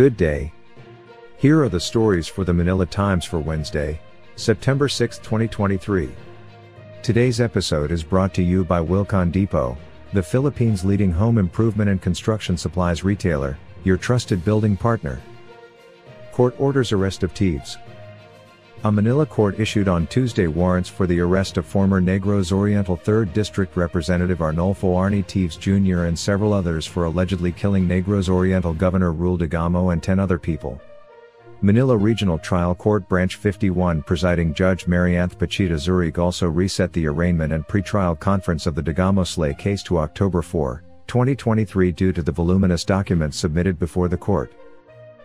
Good day. Here are the stories for the Manila Times for Wednesday, September 6, 2023. Today's episode is brought to you by Wilcon Depot, the Philippines' leading home improvement and construction supplies retailer, your trusted building partner. Court orders arrest of Teves. A Manila court issued on Tuesday warrants for the arrest of former Negros Oriental 3rd District Representative Arnolfo Arnie Teves Jr. and several others for allegedly killing Negros Oriental Governor Roel Degamo and 10 other people. Manila Regional Trial Court Branch 51 presiding Judge Merianthe Pacita Zuraek also reset the arraignment and pretrial conference of the Degamo Slay case to October 4, 2023 due to the voluminous documents submitted before the court.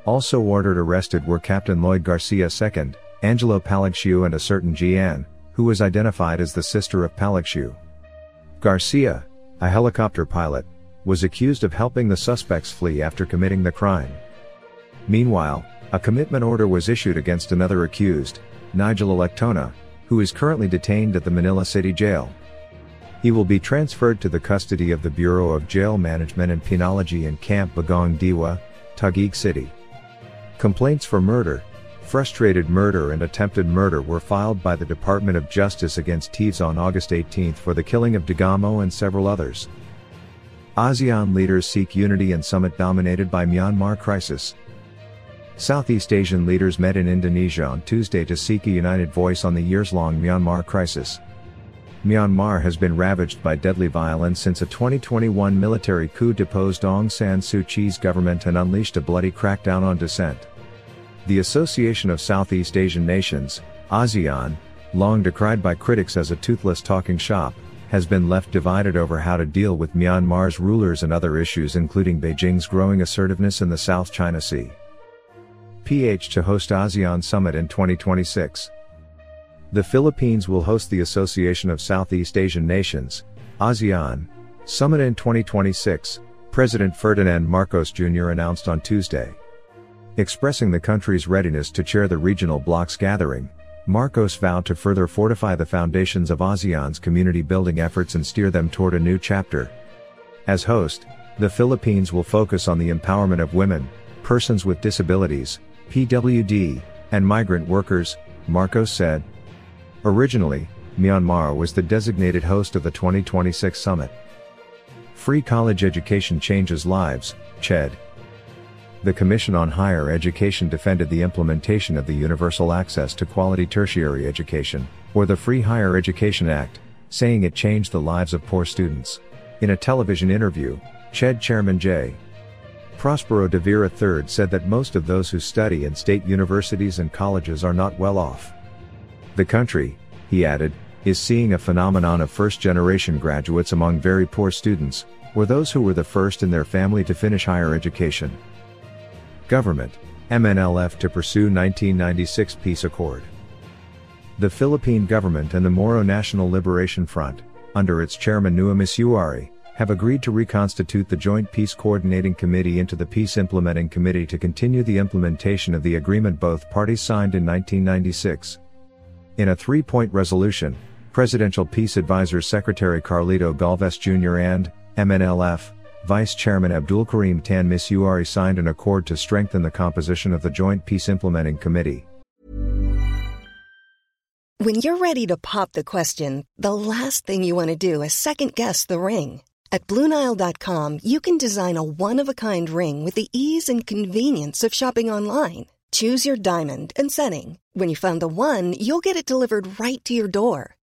Also ordered arrested were Captain Lloyd Garcia II, Angelo Palagshiu and a certain Gian, who was identified as the sister of Palagshiu. Garcia, a helicopter pilot, was accused of helping the suspects flee after committing the crime. Meanwhile, a commitment order was issued against another accused, Nigel Electona, who is currently detained at the Manila City Jail. He will be transferred to the custody of the Bureau of Jail Management and Penology in Camp Bagong Diwa, Taguig City. Complaints for murder, frustrated murder and attempted murder were filed by the Department of Justice against Teves on August 18 for the killing of Degamo and several others. ASEAN leaders seek unity in summit dominated by Myanmar crisis. Southeast Asian leaders met in Indonesia on Tuesday to seek a united voice on the years-long Myanmar crisis. Myanmar has been ravaged by deadly violence since a 2021 military coup deposed Aung San Suu Kyi's government and unleashed a bloody crackdown on dissent. The Association of Southeast Asian Nations, ASEAN, long decried by critics as a toothless talking shop, has been left divided over how to deal with Myanmar's rulers and other issues including Beijing's growing assertiveness in the South China Sea. PH to host ASEAN Summit in 2026. The Philippines will host the Association of Southeast Asian Nations, ASEAN, Summit in 2026, President Ferdinand Marcos Jr. announced on Tuesday. Expressing the country's readiness to chair the regional bloc's gathering, Marcos vowed to further fortify the foundations of ASEAN's community building efforts and steer them toward a new chapter. As host, the Philippines will focus on the empowerment of women, persons with disabilities, PWD, and migrant workers, Marcos said. Originally, Myanmar was the designated host of the 2026 summit. Free college education changes lives, CHED. The Commission on Higher Education defended the implementation of the Universal Access to Quality Tertiary Education, or the Free Higher Education Act, saying it changed the lives of poor students. In a television interview, CHED Chairman J. Prospero de Vera III said that most of those who study in state universities and colleges are not well off. The country, he added, is seeing a phenomenon of first generation graduates among very poor students, or those who were the first in their family to finish higher education. Government, MNLF to pursue 1996 peace accord. The Philippine government and the Moro National Liberation Front, under its chairman Nur Misuari, have agreed to reconstitute the Joint Peace Coordinating Committee into the Peace Implementing Committee to continue the implementation of the agreement both parties signed in 1996. In a three-point resolution, Presidential Peace Advisor Secretary Carlito Galvez Jr. and, MNLF, Vice Chairman Abdul Abdulkarim Tan Misuari signed an accord to strengthen the composition of the Joint Peace Implementing Committee. When you're ready to pop the question, the last thing you want to do is second guess the ring. At Bluenile.com, you can design a one of a kind ring with the ease and convenience of shopping online. Choose your diamond and setting. When you find the one, you'll get it delivered right to your door.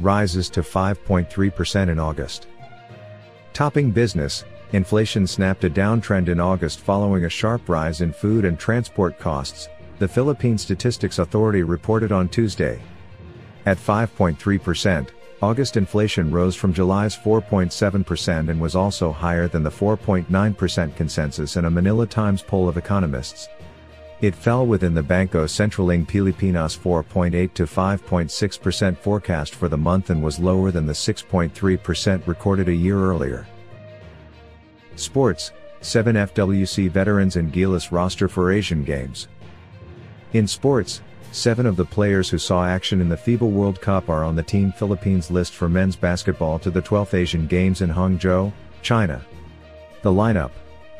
Rises to 5.3% in August. Topping business. Inflation snapped a downtrend in August following a sharp rise in food and transport costs, the Philippine Statistics Authority reported on Tuesday. At 5.3%, August inflation rose from July's 4.7% and was also higher than the 4.9% consensus in a Manila Times poll of economists. It fell within the Bangko Sentral ng Pilipinas 4.8 to 5.6% forecast for the month and was lower than the 6.3% recorded a year earlier. Sports 7 FWC veterans in Gilas roster for Asian Games. In sports, seven of the players who saw action in the FIBA World Cup are on the Team Philippines list for men's basketball to the 12th Asian Games in Hangzhou, China. The lineup,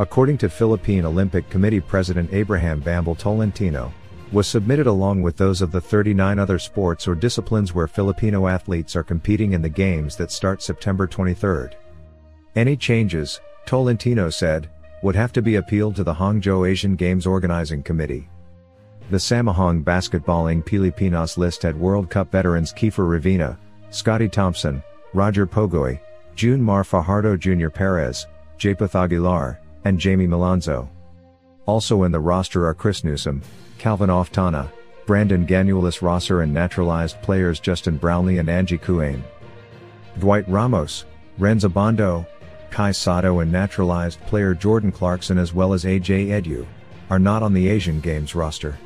according to Philippine Olympic Committee President Abraham Bambol Tolentino, was submitted along with those of the 39 other sports or disciplines where Filipino athletes are competing in the games that start September 23. Any changes, Tolentino said, would have to be appealed to the Hangzhou Asian Games Organizing Committee. The Samahang Basketbol ng Pilipinas list had World Cup veterans Kiefer Ravena, Scotty Thompson, Roger Pogoy, June Mar Fajardo CJ Perez, Japheth Aguilar, and Jamie Malonzo. Also in the roster are Chris Newsome, Calvin Oftana, Brandon Ganuelas Rosser and naturalized players Justin Brownlee and Ange Kouame. Dwight Ramos, Rhenz Abando, Kai Sotto and naturalized player Jordan Clarkson as well as AJ Edu, are not on the Asian Games roster.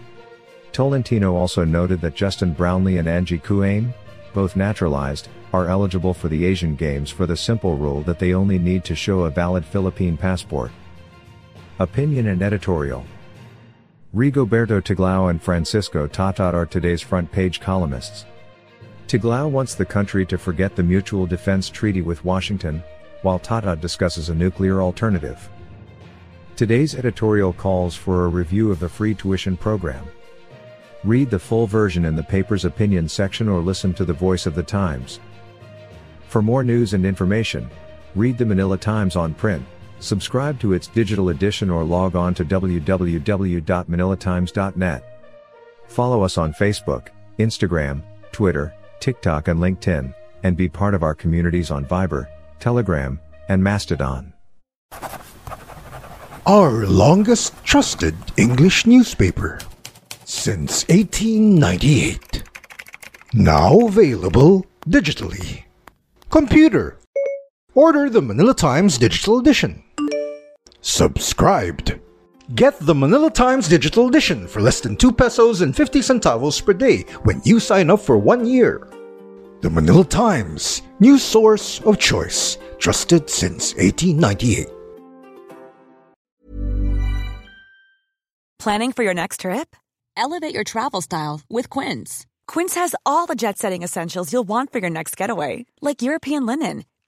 Tolentino also noted that Justin Brownlee and Ange Kouame, both naturalized, are eligible for the Asian Games for the simple rule that they only need to show a valid Philippine passport. Opinion and editorial. Rigoberto Tiglao and Francisco Tatad are today's front page columnists. Tiglao wants the country to forget the Mutual Defense Treaty with Washington, while Tatat discusses a nuclear alternative. Today's editorial calls for a review of the free tuition program. Read the full version in the paper's opinion section or listen to the voice of the Times. For more news and information, read the Manila Times on print, subscribe to its digital edition or log on to www.manilatimes.net. Follow us on Facebook, Instagram, Twitter, TikTok and LinkedIn, and be part of our communities on Viber, Telegram, and Mastodon. Our longest trusted English newspaper since 1898. Now available digitally. Computer. Order the Manila Times Digital Edition. Subscribed. Get the Manila Times Digital Edition for less than 2 pesos and 50 centavos per day when you sign up for one year. The Manila Times, news source of choice, trusted since 1898. Planning for your next trip? Elevate your travel style with Quince. Quince has all the jet setting essentials you'll want for your next getaway, like European linen,